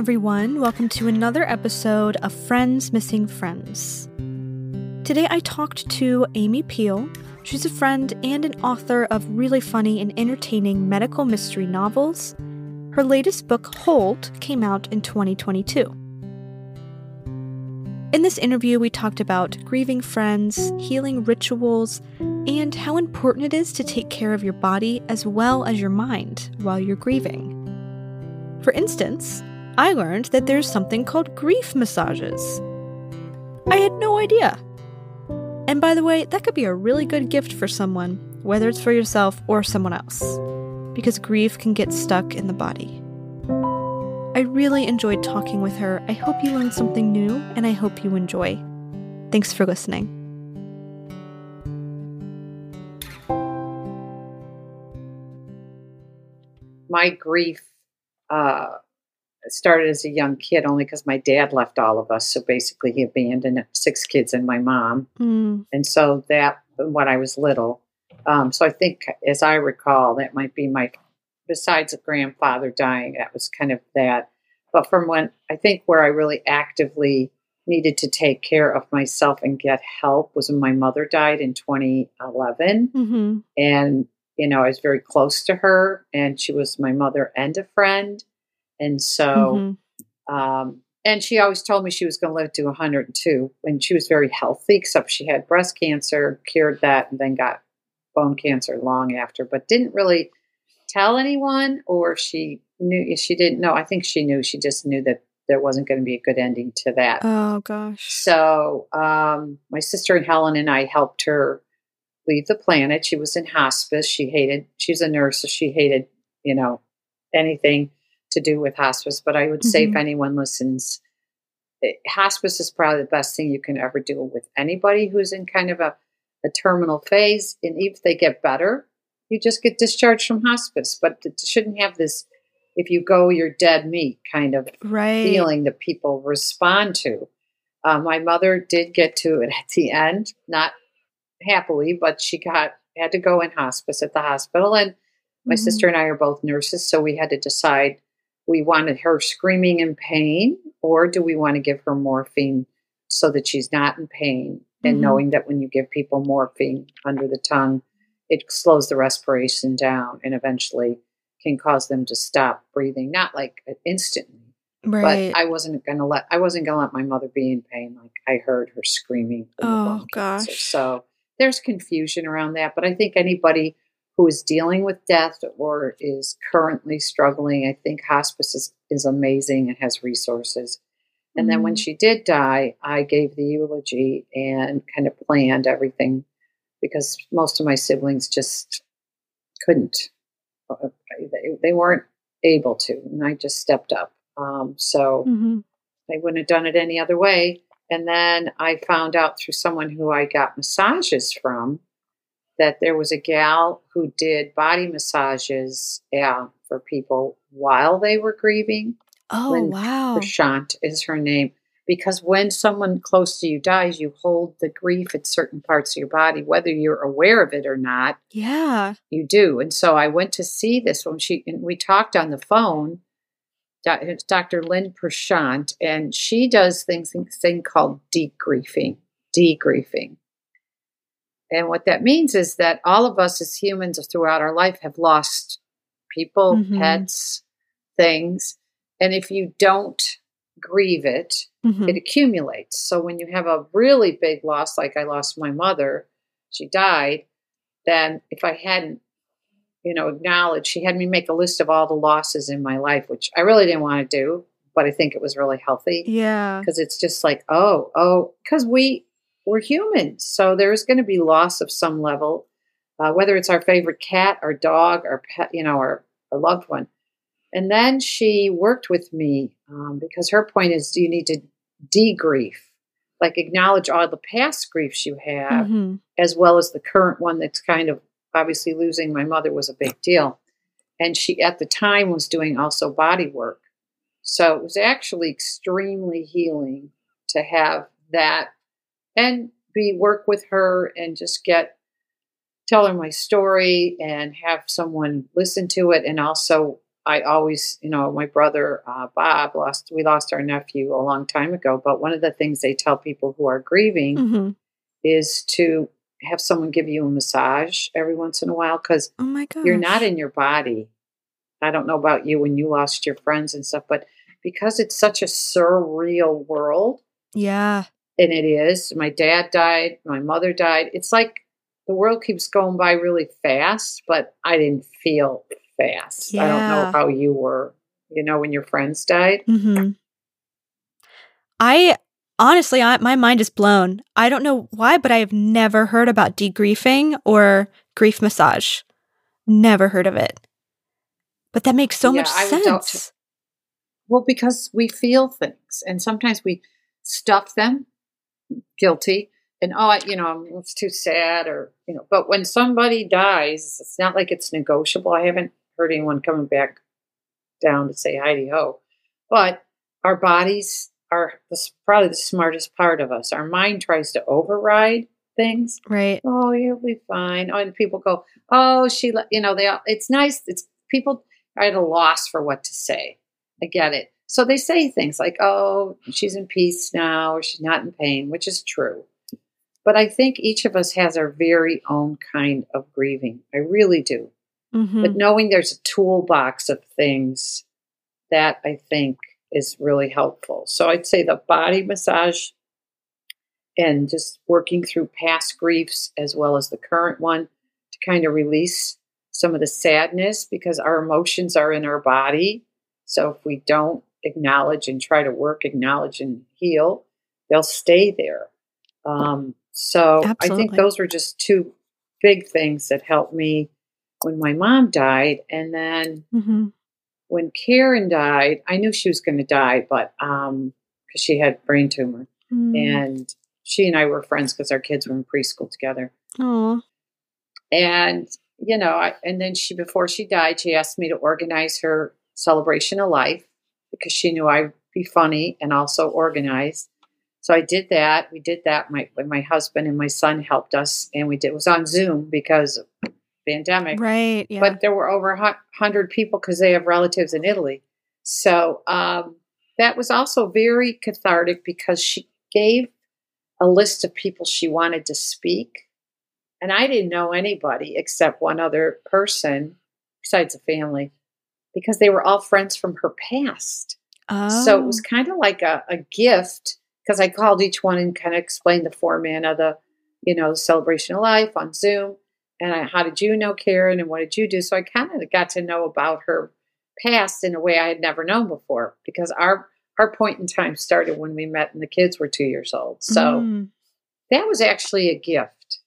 everyone. Welcome to another episode of Friends Missing Friends. Today I talked to Amy Peele. She's a friend and an author of really funny and entertaining medical mystery novels. Her latest book, Hold, came out in 2022. In this interview, we talked about grieving friends, healing rituals, and how important it is to take care of your body as well as your mind while you're grieving. For instance, I learned that there's something called grief massages. I had no idea. And by the way, that could be a really good gift for someone, whether it's for yourself or someone else, because grief can get stuck in the body. I really enjoyed talking with her. I hope you learned something new, and I hope you enjoy. Thanks for listening. My grief uh, started as a young kid only because my dad left all of us. So basically, he abandoned six kids and my mom. Mm. And so that, when I was little. Um, so I think, as I recall, that might be my, besides a grandfather dying, that was kind of that. But from when I think where I really actively needed to take care of myself and get help was when my mother died in 2011. hmm And, you know, I was very close to her, and she was my mother and a friend. And so, Mhm. um, and she always told me she was going to live to 102. And she was very healthy, except she had breast cancer, cured that, and then got bone cancer long after, but didn't really tell anyone, or she knew she didn't know. I think she knew. She just knew that there wasn't going to be a good ending to that. Oh, gosh. So, um, my sister and Helen and I helped her leave the planet. She was in hospice. She hated, she's a nurse, so she hated, you know, anything to do with hospice. But I would say if Mhm. anyone listens, eh, hospice is probably the best thing you can ever do with anybody who's in kind of a, a terminal phase. And if they get better, you just get discharged from hospice. But it shouldn't have this, if you go, you're dead meat kind of Right. feeling that people respond to. Uh, my mother did get to it at the end, not happily, but she got had to go in hospice at the hospital. And my Mhm. sister and I are both nurses, so we had to decide we wanted her screaming in pain, or do we want to give her morphine so that she's not in pain? And Mhm. knowing that when you give people morphine under the tongue, it slows the respiration down and eventually can cause them to stop breathing, not like instantly Right. but I wasn't gonna let I wasn't gonna let my mother be in pain. Like I heard her screaming. Oh, bone cancer. gosh. So there's confusion around that. But I think anybody who is dealing with death or is currently struggling, I think hospice is, is amazing and has resources. And then when Mhm. she did die, I gave the eulogy and kind of planned everything because most of my siblings just couldn't. Uh, They, they weren't able to, and I just stepped up. Um, so Mhm. I wouldn't have done it any other way. And then I found out through someone who I got massages from that there was a gal who did body massages yeah, for people while they were grieving. Oh, Lynn wow. Prashant is her name. Because when someone close to you dies, you hold the grief at certain parts of your body, whether you're aware of it or not Yeah. you do. And so I went to see this when she and we talked on the phone. It's Dr. Lynn Prashant, and she does things thing called degriefing. Degriefing. And what that means is that all of us as humans throughout our life have lost people, Mhm. pets, things. And if you don't grieve it, Mhm. it accumulates. So when you have a really big loss, like I lost my mother, she died, then if I hadn't, you know, acknowledged, she had me make a list of all the losses in my life, which I really didn't want to do, but I think it was really healthy Yeah. because it's just like, oh, oh, because we we're humans, so there's going to be loss of some level, uh, whether it's our favorite cat, our dog, our pet, you know, our, our loved one. And then she worked with me um, because her point is, do you need to degrief, like acknowledge all the past griefs you have, Mhm. as well as the current one that's kind of obviously losing my mother was a big deal. And she at the time was doing also body work. So it was actually extremely healing to have that and be work with her and just get tell her my story and have someone listen to it and also I always, you know, my brother uh, Bob lost. We lost our nephew a long time ago. But one of the things they tell people who are grieving hmm is to have someone give you a massage every once in a while because Oh my gosh. you're not in your body. I don't know about you when you lost your friends and stuff, but because it's such a surreal world, Yeah. And it is. My dad died, my mother died. It's like the world keeps going by really fast, but I didn't feel fast. I don't know how you were, you know, when your friends died. hmm I honestly, I, my mind is blown. I don't know why, but I have never heard about degriefing or grief massage. Never heard of it. But that makes so Yeah, much I sense. Well, because we feel things and sometimes we stuff them guilty and oh, I, you know, it's too sad or, you know, but when somebody dies, it's not like it's negotiable. I haven't heard anyone coming back down to say hi ho, but our bodies are the, probably the smartest part of us. Our mind tries to override things. Right. Oh, you'll be fine. Oh, and people go, oh, she, le-" you know, they. all It's nice. It's people are at a loss for what to say. I get it. So they say things like, oh, she's in peace now, or she's not in pain, which is true. But I think each of us has our very own kind of grieving. I really do. hmm But knowing there's a toolbox of things that I think is really helpful. So I'd say the body massage and just working through past griefs as well as the current one to kind of release some of the sadness because our emotions are in our body. So if we don't acknowledge and try to work, acknowledge and heal, they'll stay there. Um, so I think those were just two big things that helped me when my mom died. And then hmm when Karen died, I knew she was going to die, but um, because she had brain tumor, Mm. and she and I were friends because our kids were in preschool together. Aw. And you know, I, and then she before she died, she asked me to organize her celebration of life because she knew I'd be funny and also organized. So I did that. We did that. My my husband and my son helped us, and we did. It was on Zoom because of pandemic. Right. Yeah. but there were over a hundred people because they have relatives in Italy. So um, that was also very cathartic because she gave a list of people she wanted to speak, and I didn't know anybody except one other person besides the family because they were all friends from her past. oh. So it was kind of like a, a gift because I called each one and kind of explained the format of the, you know, celebration of life on Zoom. And I, how did you know Karen and what did you do? So I kind of got to know about her past in a way I had never known before because our our point in time started when we met and the kids were two years old. So Mm. that was actually a gift.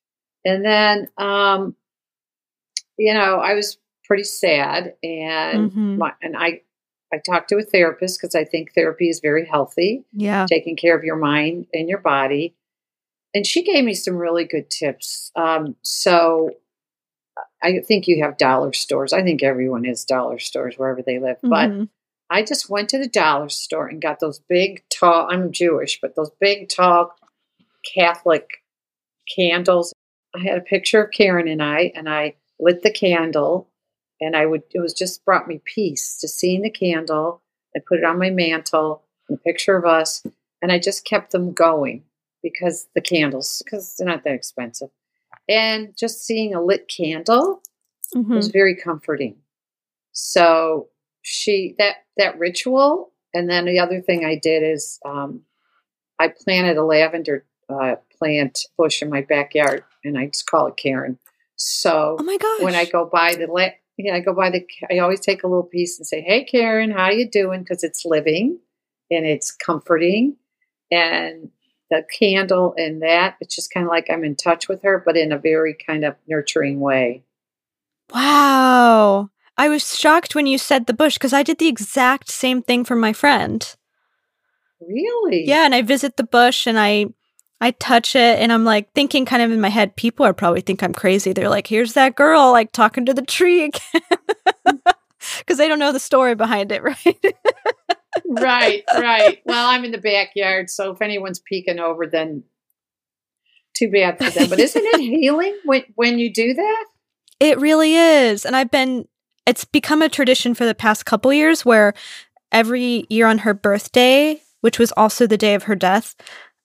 And then, um, you know, I was pretty sad and Mhm. my, and I I talked to a therapist because I think therapy is very healthy, yeah. taking care of your mind and your body. And she gave me some really good tips. Um, so I think you have dollar stores. I think everyone has dollar stores wherever they live. But Mhm. I just went to the dollar store and got those big, tall, I'm Jewish, but those big, tall Catholic candles. I had a picture of Karen and I, and I lit the candle, and I would, it was just brought me peace to seeing the candle. I put it on my mantle, and a picture of us, and I just kept them going because the candles, because they're not that expensive. And just seeing a lit candle Mhm. was very comforting. So she that that ritual, and then the other thing I did is um, I planted a lavender uh, plant bush in my backyard, and I just call it Karen. So Oh my gosh. when I go by the la- yeah, I go by the I always take a little piece and say, "Hey Karen, how are you doing?" because it's living and it's comforting and the candle and that it's just kind of like I'm in touch with her but in a very kind of nurturing way. Wow. I was shocked when you said the bush because I did the exact same thing for my friend. Really? Yeah, and I visit the bush and I I touch it and I'm like thinking kind of in my head, people are probably think I'm crazy. They're like, here's that girl like talking to the tree again. Because they don't know the story behind it, right? right, right. Well, I'm in the backyard, so if anyone's peeking over, then too bad for them. But isn't it healing when when you do that? It really is. And I've been it's become a tradition for the past couple years where every year on her birthday, which was also the day of her death,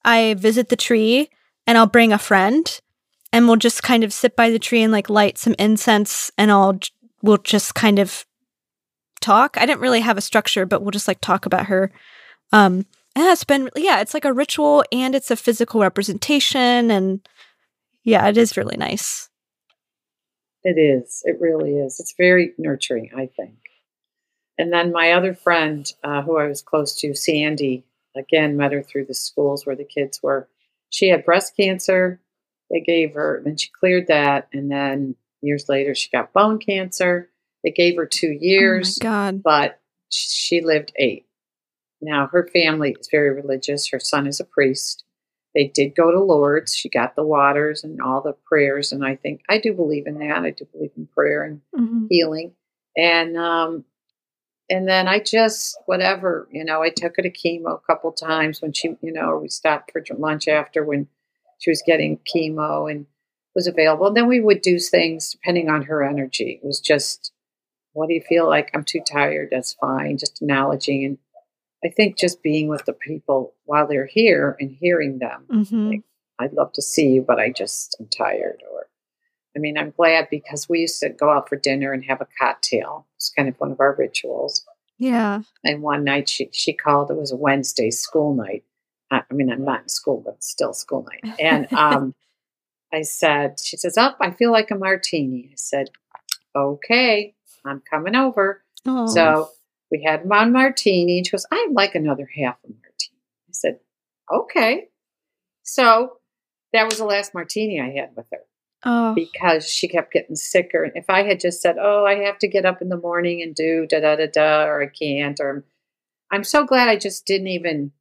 I visit the tree and I'll bring a friend and we'll just kind of sit by the tree and like light some incense and I'll we'll just kind of talk. I didn't really have a structure, but we'll just like talk about her. Um and it's been yeah, it's like a ritual and it's a physical representation and yeah, it is really nice. It is. It really is. It's very nurturing, I think. And then my other friend, uh, who I was close to, Sandy, again, met her through the schools where the kids were. She had breast cancer. They gave her, then she cleared that. And then years later, she got bone cancer. They gave her two years. Oh God. But she lived eight. Now, her family is very religious. Her son is a priest. They did go to Lourdes. She got the waters and all the prayers. And I think I do believe in that. I do believe in prayer and mm-hmm. healing. And um, and then I just whatever, you know, I took her to chemo a couple times when she, you know, we stopped for lunch after when she was getting chemo and was available. And then we would do things depending on her energy. It was just, what do you feel like? I'm too tired. That's fine. Just acknowledging. And I think just being with the people while they're here and hearing them. Mm-hmm. Like, I'd love to see you, but I just am tired. Or, I mean, I'm glad because we used to go out for dinner and have a cocktail. It's kind of one of our rituals. Yeah. And one night she, she called, it was a Wednesday school night. I mean, I'm not in school, but still school night. And um, I said, she says, Up, oh, I feel like a martini. I said, Okay, I'm coming over. Oh. So we had one martini. She goes, I'd like another half a martini. I said, Okay. So that was the last martini I had with her. Oh. Because she kept getting sicker. And if I had just said, Oh, I have to get up in the morning and do da da da da, or I can't, or I'm so glad I just didn't even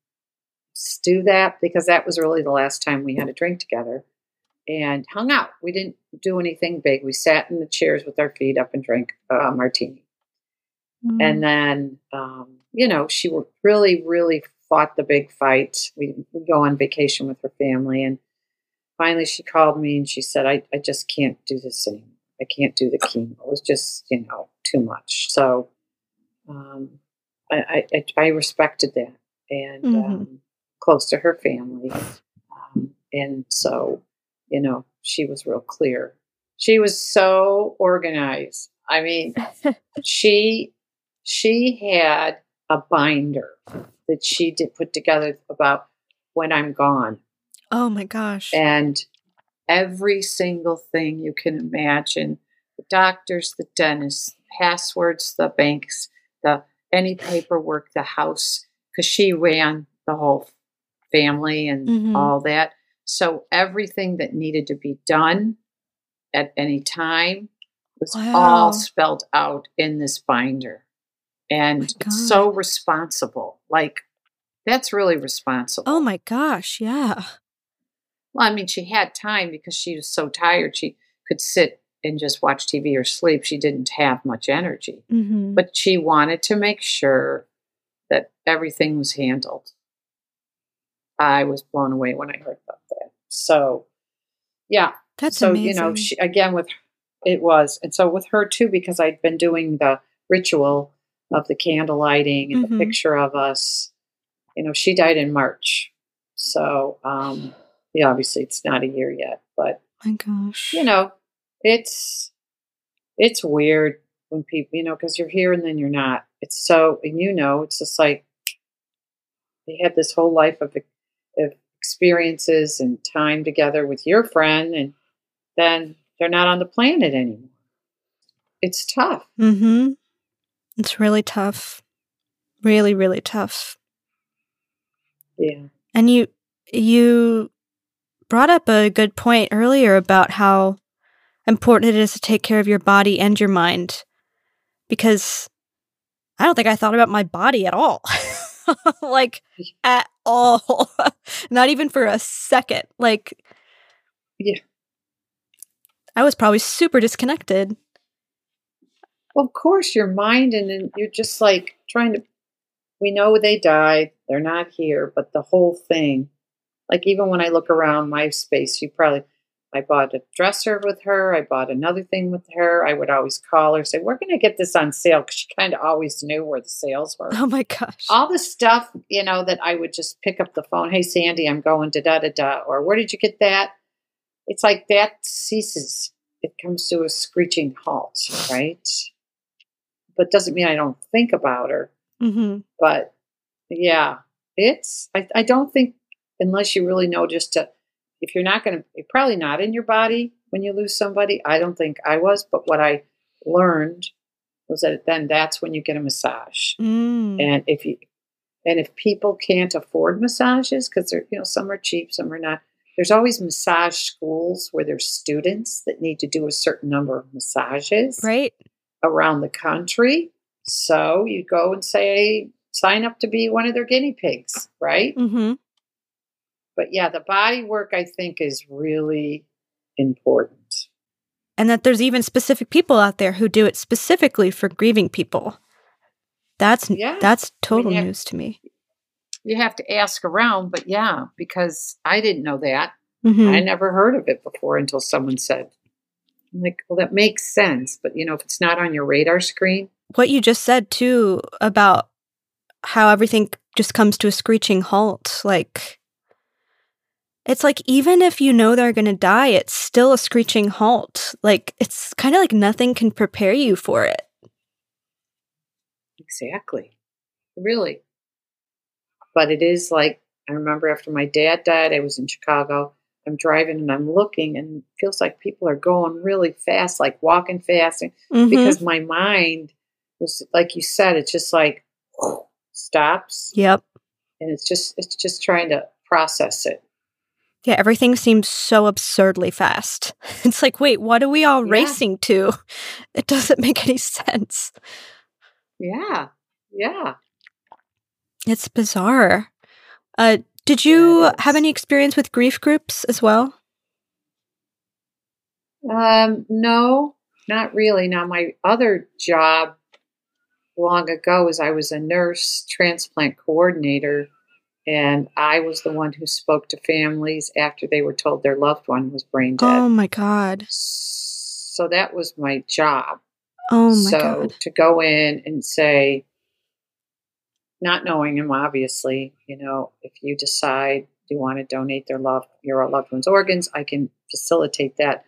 do that because that was really the last time we had a drink together and hung out. We didn't do anything big. We sat in the chairs with our feet up and drank a martini. Mm-hmm. And then, um, you know, she really, really fought the big fight. We would go on vacation with her family. And finally, she called me and she said, I, I just can't do this anymore. I can't do the chemo. It was just, you know, too much. So um, I, I, I, respected that. And mm-hmm. um, close to her family. Um, and so, you know, she was real clear. She was so organized. I mean, she she had a binder that she did put together about when I'm gone. Oh my gosh. And every single thing you can imagine the doctors, the dentists, passwords, the banks, the any paperwork, the house, because she ran the whole family and mm-hmm. all that. So everything that needed to be done at any time was wow. all spelled out in this binder. And oh so responsible. Like, that's really responsible. Oh my gosh, yeah. Well, I mean, she had time because she was so tired. She could sit and just watch TV or sleep. She didn't have much energy. Mm-hmm. But she wanted to make sure that everything was handled. I was blown away when I heard about that. So, yeah. That's so, amazing. you know, she, again, with it was. And so with her too, because I'd been doing the ritual of the candle lighting and mm-hmm. the picture of us, you know, she died in March. So, um, yeah, obviously it's not a year yet, but my gosh, you know, it's, it's weird when people, you know, because you're here and then you're not. It's so, and you know, it's just like they had this whole life of of experiences and time together with your friend, and then they're not on the planet anymore. It's tough. Mm-hmm. It's really tough. Really, really tough. Yeah. And you you brought up a good point earlier about how important it is to take care of your body and your mind because I don't think I thought about my body at all. like at all. Not even for a second. Like Yeah. I was probably super disconnected. Well, of course, your mind and then you're just like trying to we know they died, they're not here, but the whole thing, like even when I look around my space, you probably I bought a dresser with her. I bought another thing with her. I would always call her, say, We're going to get this on sale because she kind of always knew where the sales were. Oh my gosh. All the stuff, you know, that I would just pick up the phone. Hey, Sandy, I'm going to da da da. Or where did you get that? It's like that ceases. It comes to a screeching halt, right? But doesn't mean I don't think about her. Mm-hmm. But yeah, it's, I, I don't think, unless you really know just to, if you're not going to, you're probably not in your body when you lose somebody. I don't think I was, but what I learned was that then that's when you get a massage. Mm. And if you, and if people can't afford massages, because they're, you know, some are cheap, some are not, there's always massage schools where there's students that need to do a certain number of massages Right? around the country. So you go and say, sign up to be one of their guinea pigs, right? Mm-hmm. But yeah, the body work I think is really important. And that there's even specific people out there who do it specifically for grieving people. That's Yeah. that's total yeah. news to me. You have to ask around, but yeah, because I didn't know that. Mhm. I never heard of it before until someone said. I'm like, well, that makes sense. But you know, if it's not on your radar screen, What you just said too about how everything just comes to a screeching halt, like it's like even if you know they're going to die, it's still a screeching halt. Like it's kind of like nothing can prepare you for it. Exactly. Really. But it is like I remember after my dad died, I was in Chicago. I'm driving and I'm looking and it feels like people are going really fast, like walking fast and- Mhm. because my mind was like you said, it's just like stops yep. and it's just it's just trying to process it. Yeah, everything seems so absurdly fast. It's like, wait, what are we all Yeah. racing to? It doesn't make any sense. Yeah. Yeah. It's bizarre. Uh, did you Yeah, have any experience with grief groups as well? Um, no, not really. Now, my other job long ago was I was a nurse transplant coordinator, and I was the one who spoke to families after they were told their loved one was brain dead. Oh my god. So that was my job. Oh my so god. to go in and say, not knowing him, obviously, you know, if you decide you want to donate their love, your loved one's organs, I can facilitate that.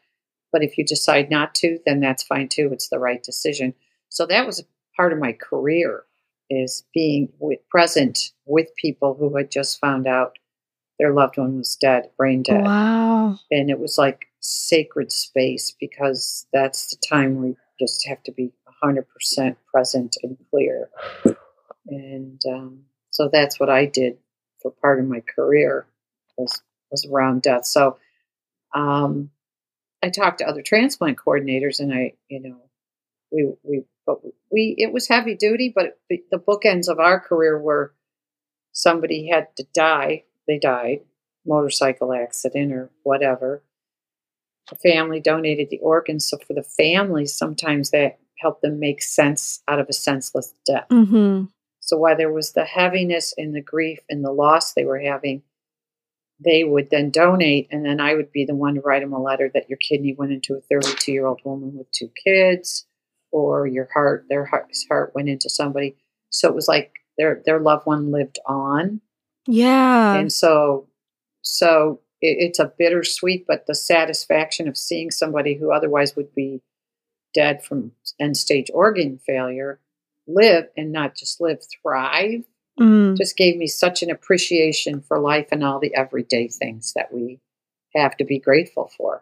But if you decide not to, then that's fine too. It's the right decision. So that was a part of my career is being with, present with people who had just found out their loved one was dead, brain dead. Wow. and it was like sacred space because that's the time where you just have to be 100% present and clear. And um, so that's what i did for part of my career was was around death. So um, i talked to other transplant coordinators and i you know we we but we it was heavy duty but the the bookends of our career were somebody had to die they died motorcycle accident or whatever. The family donated the organs so for the families sometimes that helped them make sense out of a senseless death. Mm-hmm. so while there was the heaviness and the grief and the loss they were having they would then donate and then i would be the one to write them a letter that your kidney went into a 32 year old woman with two kids or your heart their heart, heart went into somebody so it was like their their loved one lived on Yeah. and so so it, it's a bittersweet but the satisfaction of seeing somebody who otherwise would be dead from end stage organ failure live and not just live thrive Mm. just gave me such an appreciation for life and all the everyday things that we have to be grateful for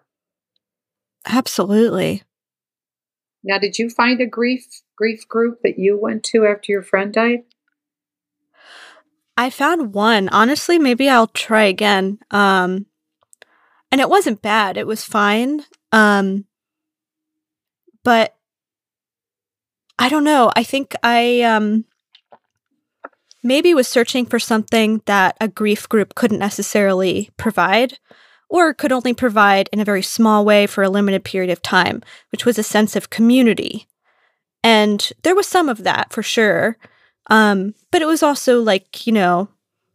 Absolutely. Now did you find a grief grief group that you went to after your friend died I found one. Honestly, maybe I'll try again. Um and it wasn't bad. It was fine. Um but I don't know. I think I um maybe was searching for something that a grief group couldn't necessarily provide or could only provide in a very small way for a limited period of time, which was a sense of community. And there was some of that for sure. Um, but it was also like, you know,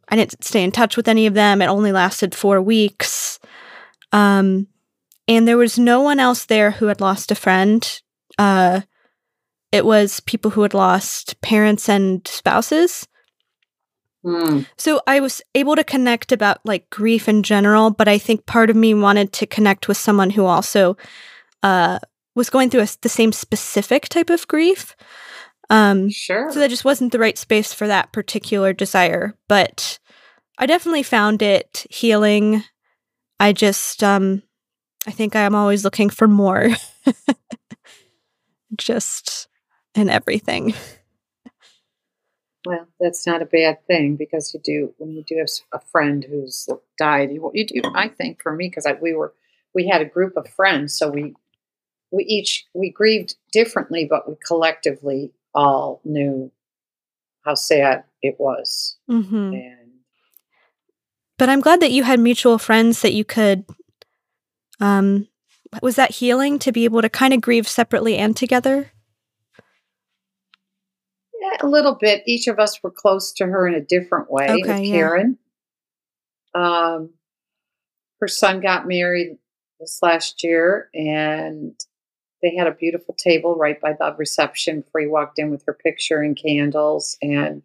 I didn't stay in touch with any of them. It only lasted four weeks. Um, and there was no one else there who had lost a friend. Uh, it was people who had lost parents and spouses. Mm. So I was able to connect about like grief in general, but I think part of me wanted to connect with someone who also uh, was going through a, the same specific type of grief. Um, Sure. so that just wasn't the right space for that particular desire. But I definitely found it healing. I just, um, I think I'm always looking for more. just in everything. Well, that's not a bad thing because you do when you do have a friend who's died. You, you do. I think for me because we were we had a group of friends, so we we each we grieved differently, but we collectively all knew how sad it was. hmm And But I'm glad that you had mutual friends that you could. Um, was that healing to be able to kind of grieve separately and together? Yeah, a little bit. Each of us were close to her in a different way. with Okay, yeah. Karen, um, her son got married this last year, and they had a beautiful table right by the reception before he walked in with her picture and candles. And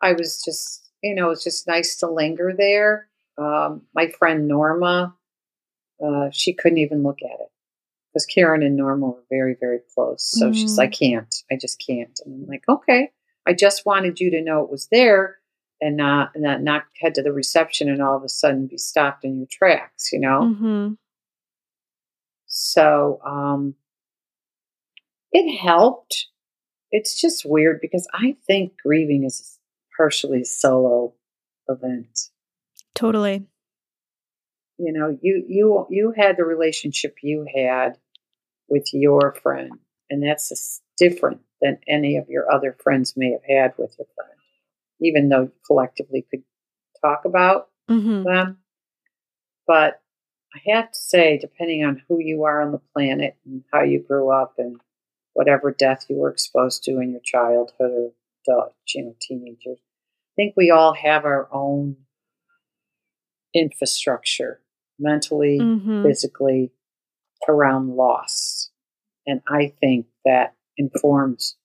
I was just, you know, it's just nice to linger there. Um, my friend Norma, uh, she couldn't even look at it because Karen and Norma were very, very close. So she's Mm. like, can't. I just can't. And I'm like, okay. I just wanted you to know it was there and not, and not, not head to the reception and all of a sudden be stopped in your tracks, you know? hmm So um, it helped. It's just weird because I think grieving is partially a solo event. Totally. You know, you you you had the relationship you had with your friend, and that's different than any of your other friends may have had with your friend, even though you collectively could talk about hmm them. But I have to say, depending on who you are on the planet and how you grew up and whatever death you were exposed to in your childhood or adult, you know, teenagers, I think we all have our own infrastructure, mentally, hmm physically, around loss. And I think that informs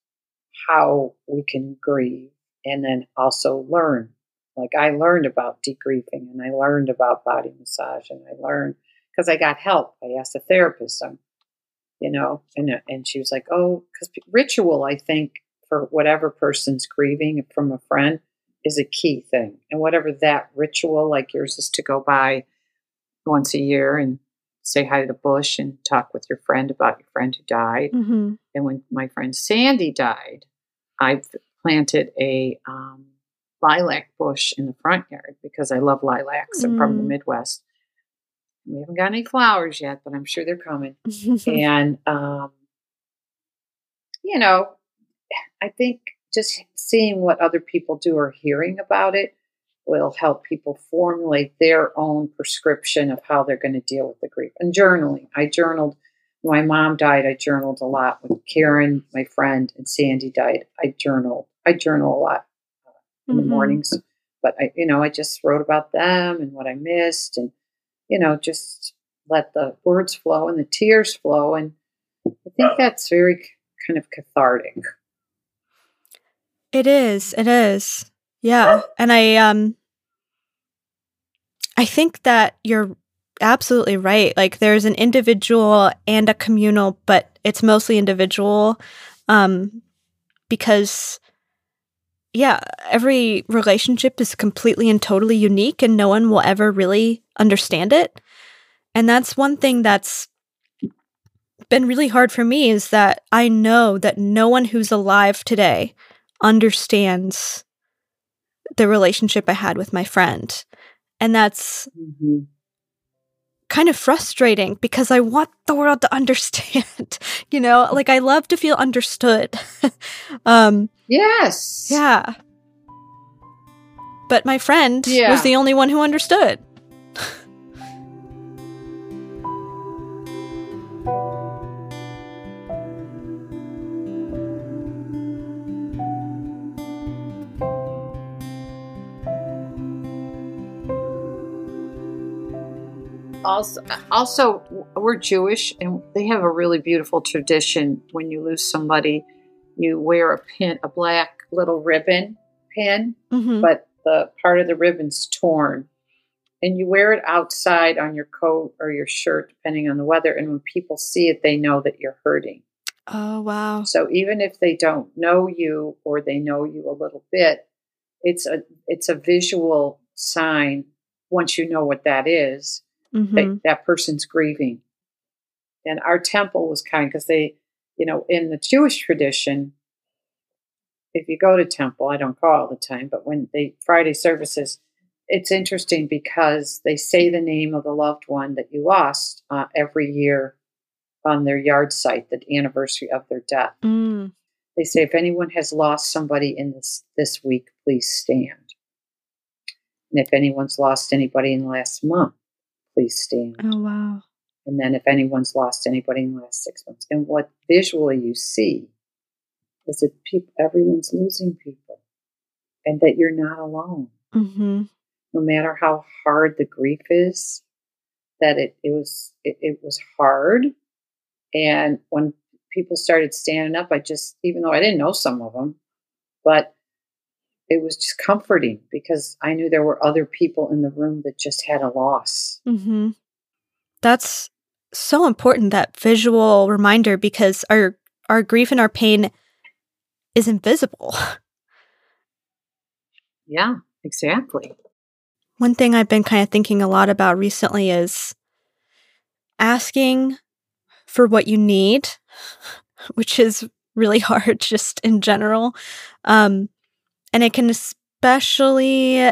how we can grieve and then also learn. Like I learned about degrieving and I learned about body massage and I learned because I got help. I asked a therapist, um, you know, and and she was like, "Oh, because ritual, I think for whatever person's grieving from a friend is a key thing, and whatever that ritual, like yours, is to go by once a year and say hi to the bush and talk with your friend about your friend who died. hmm And when my friend Sandy died, I planted a um, lilac bush in the front yard because I love lilacs. I'm from the Mm. Midwest. We haven't got any flowers yet, but I'm sure they're coming. and, um, you know, I think just seeing what other people do or hearing about it will help people formulate their own prescription of how they're going to deal with the grief. And journaling. I journaled when my mom died. I journaled a lot. When Karen, my friend, and Sandy died, I journaled. I journal a lot uh, in the Mhm. mornings. But I, you know, I just wrote about them and what I missed, and you know, just let the words flow and the tears flow. And I think that's very kind of cathartic. It is. It is. Yeah. And I um I think that you're absolutely right. Like there's an individual and a communal, but it's mostly individual um because yeah, every relationship is completely and totally unique and no one will ever really understand it. And that's one thing that's been really hard for me is that I know that no one who's alive today understands the relationship I had with my friend. And that's Mm-hmm. kind of frustrating because I want the world to understand. you know, like I love to feel understood. um Yes. yeah. But my friend Yeah. was the only one who understood. Also also we're Jewish and they have a really beautiful tradition when you lose somebody you wear a pin a black little ribbon pin Mm-hmm. but the part of the ribbon's torn and you wear it outside on your coat or your shirt depending on the weather and when people see it they know that you're hurting Oh, wow. so even if they don't know you or they know you a little bit it's a it's a visual sign once you know what that is Mm-hmm. that that person's grieving. And our temple was kind because they, you know, in the Jewish tradition, if you go to temple, I don't go all the time, but when they Friday services, it's interesting because they say the name of the loved one that you lost uh, every year on their yahrzeit, the anniversary of their death. Mm. They say if anyone has lost somebody in this this week, please stand. And if anyone's lost anybody in the last month, please stand. Oh, wow. And then if anyone's lost anybody in the last six months, and what visually you see is that people, everyone's losing people, and that you're not alone. Mm-hmm. No matter how hard the grief is, that it, it was it, it was hard. And when people started standing up, I just even though I didn't know some of them, but it was just comforting because I knew there were other people in the room that just had a loss. Mm-hmm. That's so important, that visual reminder, because our our grief and our pain is invisible. Yeah, exactly. One thing I've been kind of thinking a lot about recently is asking for what you need, which is really hard just in general. Um, and it can especially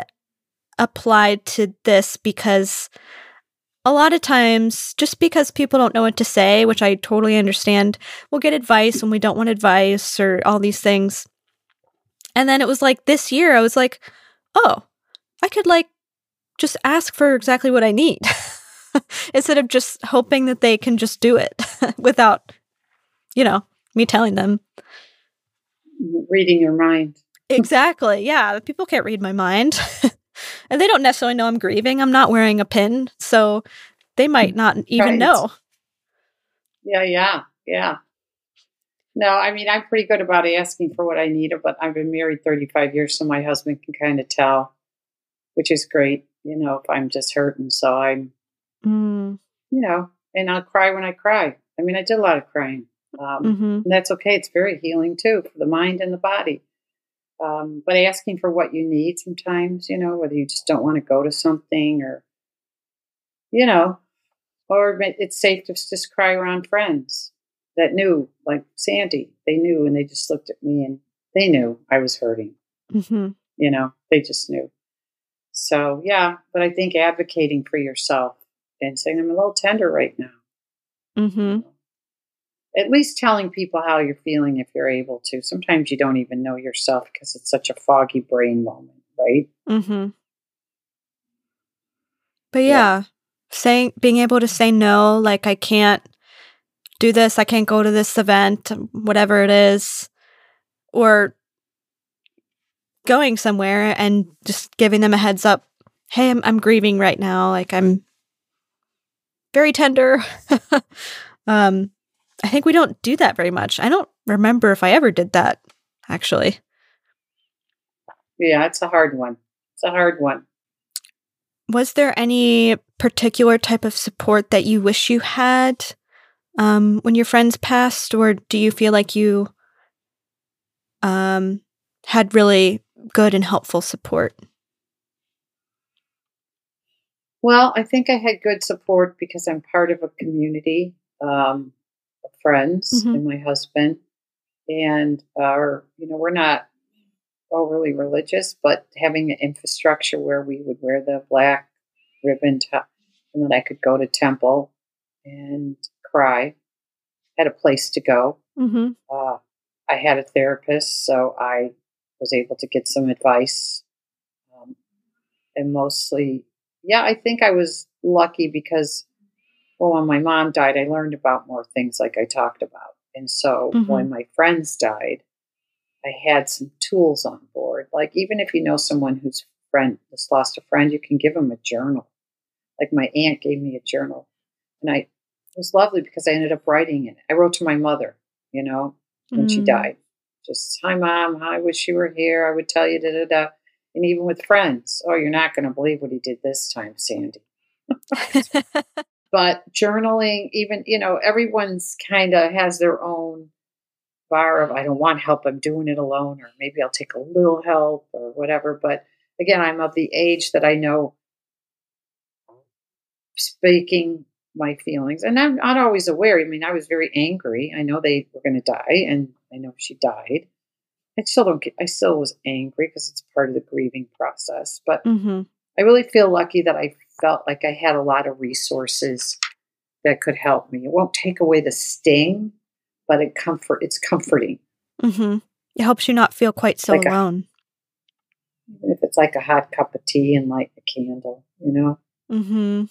apply to this because a lot of times, just because people don't know what to say, which I totally understand, we'll get advice when we don't want advice or all these things. And then it was like this year, I was like, oh, I could like just ask for exactly what I need instead of just hoping that they can just do it without, you know, me telling them. Reading your mind. Exactly. Yeah. People can't read my mind. and they don't necessarily know I'm grieving. I'm not wearing a pin. So they might not even Right. know. Yeah, yeah, yeah. No, I mean, I'm pretty good about asking for what I need, but I've been married 35 years, so my husband can kind of tell, which is great, you know, if I'm just hurting. So I'm, Mm, you know, and I'll cry when I cry. I mean, I did a lot of crying. Um, hmm And that's okay. It's very healing too for the mind and the body. Um, but asking for what you need sometimes, you know, whether you just don't want to go to something or, you know, or it's safe to just cry around friends that knew, like Sandy, they knew and they just looked at me and they knew I was hurting, hmm you know, they just knew. So, yeah, but I think advocating for yourself and saying, I'm a little tender right now. Hmm at least telling people how you're feeling if you're able to. Sometimes you don't even know yourself because it's such a foggy brain moment, right? Mm-hmm. But Yeah. yeah, saying being able to say no, like I can't do this, I can't go to this event, whatever it is, or going somewhere and just giving them a heads up. Hey, I'm I'm grieving right now. Like I'm very tender. um, I think we don't do that very much. I don't remember if I ever did that. Actually, Yeah, it's a hard one. It's a hard one. was there any particular type of support that you wish you had um, when your friends passed, or do you feel like you um, had really good and helpful support? Well, I think I had good support because I'm part of a community um, friends Mhm. and my husband. And our, you know, we're not overly religious, but having an infrastructure where we would wear the black ribbon top and then I could go to temple and cry, had a place to go. Mm-hmm. Uh, I had a therapist, so I was able to get some advice. Um, and mostly, yeah, I think I was lucky because, well, when my mom died, I learned about more things like I talked about. And so Mhm. when my friends died, I had some tools on board. Like, even if you know someone who's friend has lost a friend, you can give them a journal like my aunt gave me a journal, and I it was lovely because I ended up writing it. I wrote to my mother, you know, when she Mm. died. Just, hi, mom. I wish you were here. I would tell you da da da. And even with friends, oh, you're not going to believe what he did this time, Sandy. But journaling, even, you know, everyone's kind of has their own bar of, I don't want help. I'm doing it alone, or maybe I'll take a little help or whatever. But again, I'm of the age that I know speaking my feelings. And I'm not always aware. I mean, I was very angry. I know they were going to die, and I know she died. I still don't get, I still was angry because it's part of the grieving process. But hmm I really feel lucky that I felt like I had a lot of resources that could help me. It won't take away the sting, but it comfort it's comforting. hmm It helps you not feel quite so Like a- alone. Even if it's like a hot cup of tea and light a candle, you know? hmm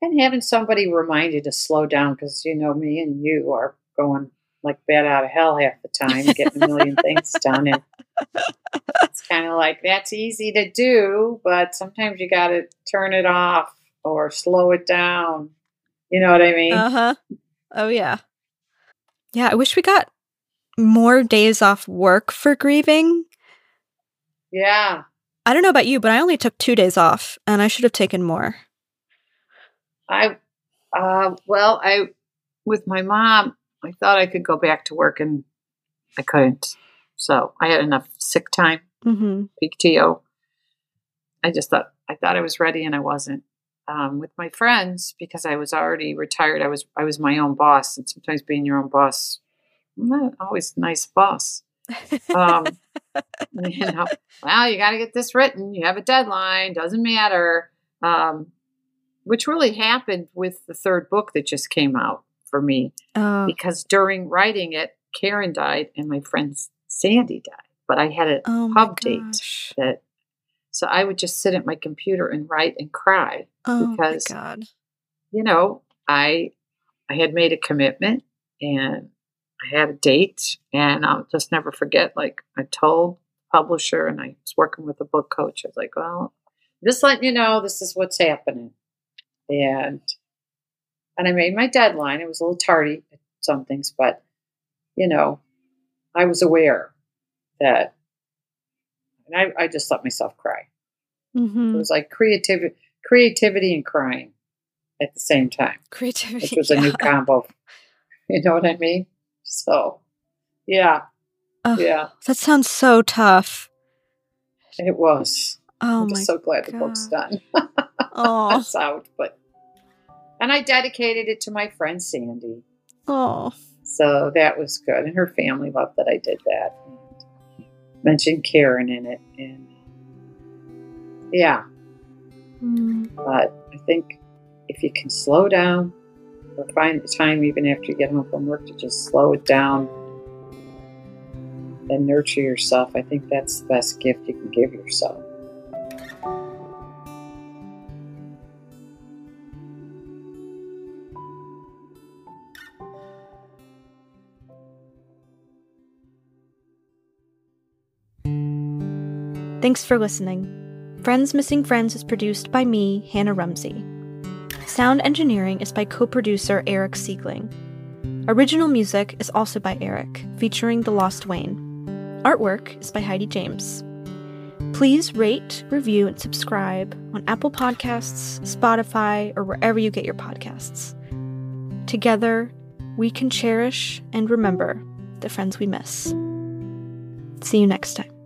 And having somebody remind you to slow down because you know me and you are going like bat out of hell half the time, getting a million things done. And it's kind of like that's easy to do, but sometimes you got to turn it off or slow it down. You know what I mean? Uh huh. Oh yeah. Yeah, I wish we got more days off work for grieving. yeah. I don't know about you, but I only took two days off, and I should have taken more. I, uh, well, I, with my mom, I thought I could go back to work and I couldn't. So I had enough sick time, Mm-hmm. PTO. I just thought, I thought I was ready and I wasn't. Um, with my friends, because I was already retired, I was, I was my own boss. And sometimes being your own boss, not always a nice boss. Um, you know, well, you got to get this written. You have a deadline. Doesn't matter. Um, which really happened with the third book that just came out for me oh, because during writing it, Karen died and my friend Sandy died. But I had a oh pub date that, so I would just sit at my computer and write and cry. Oh because- my god. You know, I I had made a commitment and I had a date, and I'll just never forget. Like I told publisher, and I was working with a book coach. I was like, "Well, just letting you know, this is what's happening," and and I made my deadline. It was a little tardy at some things, but you know, I was aware that, and I, I just let myself cry. It Mm-hmm. was like creativity, creativity and crying at the same time Creativity. which was a new combo. You know what I mean? So, yeah, Ugh, yeah, That sounds so tough. it was. Oh I'm my just so glad the book's done. Oh, It's out, but and I dedicated it to my friend Sandy. oh. So that was good, and her family loved that I did that. And mentioned Karen in it, and yeah, Mm. but I think if you can slow down or find the time even after you get home from work to just slow it down and nurture yourself, I think that's the best gift you can give yourself. Thanks for listening. Friends Missing Friends is produced by me, Hannah Rumsey. Sound engineering is by co producer Eric Siegling. Original music is also by Eric, featuring The Lost Wayne. Artwork is by Heidi James. Please rate, review, and subscribe on Apple Podcasts, Spotify, or wherever you get your podcasts. Together, we can cherish and remember the friends we miss. See you next time.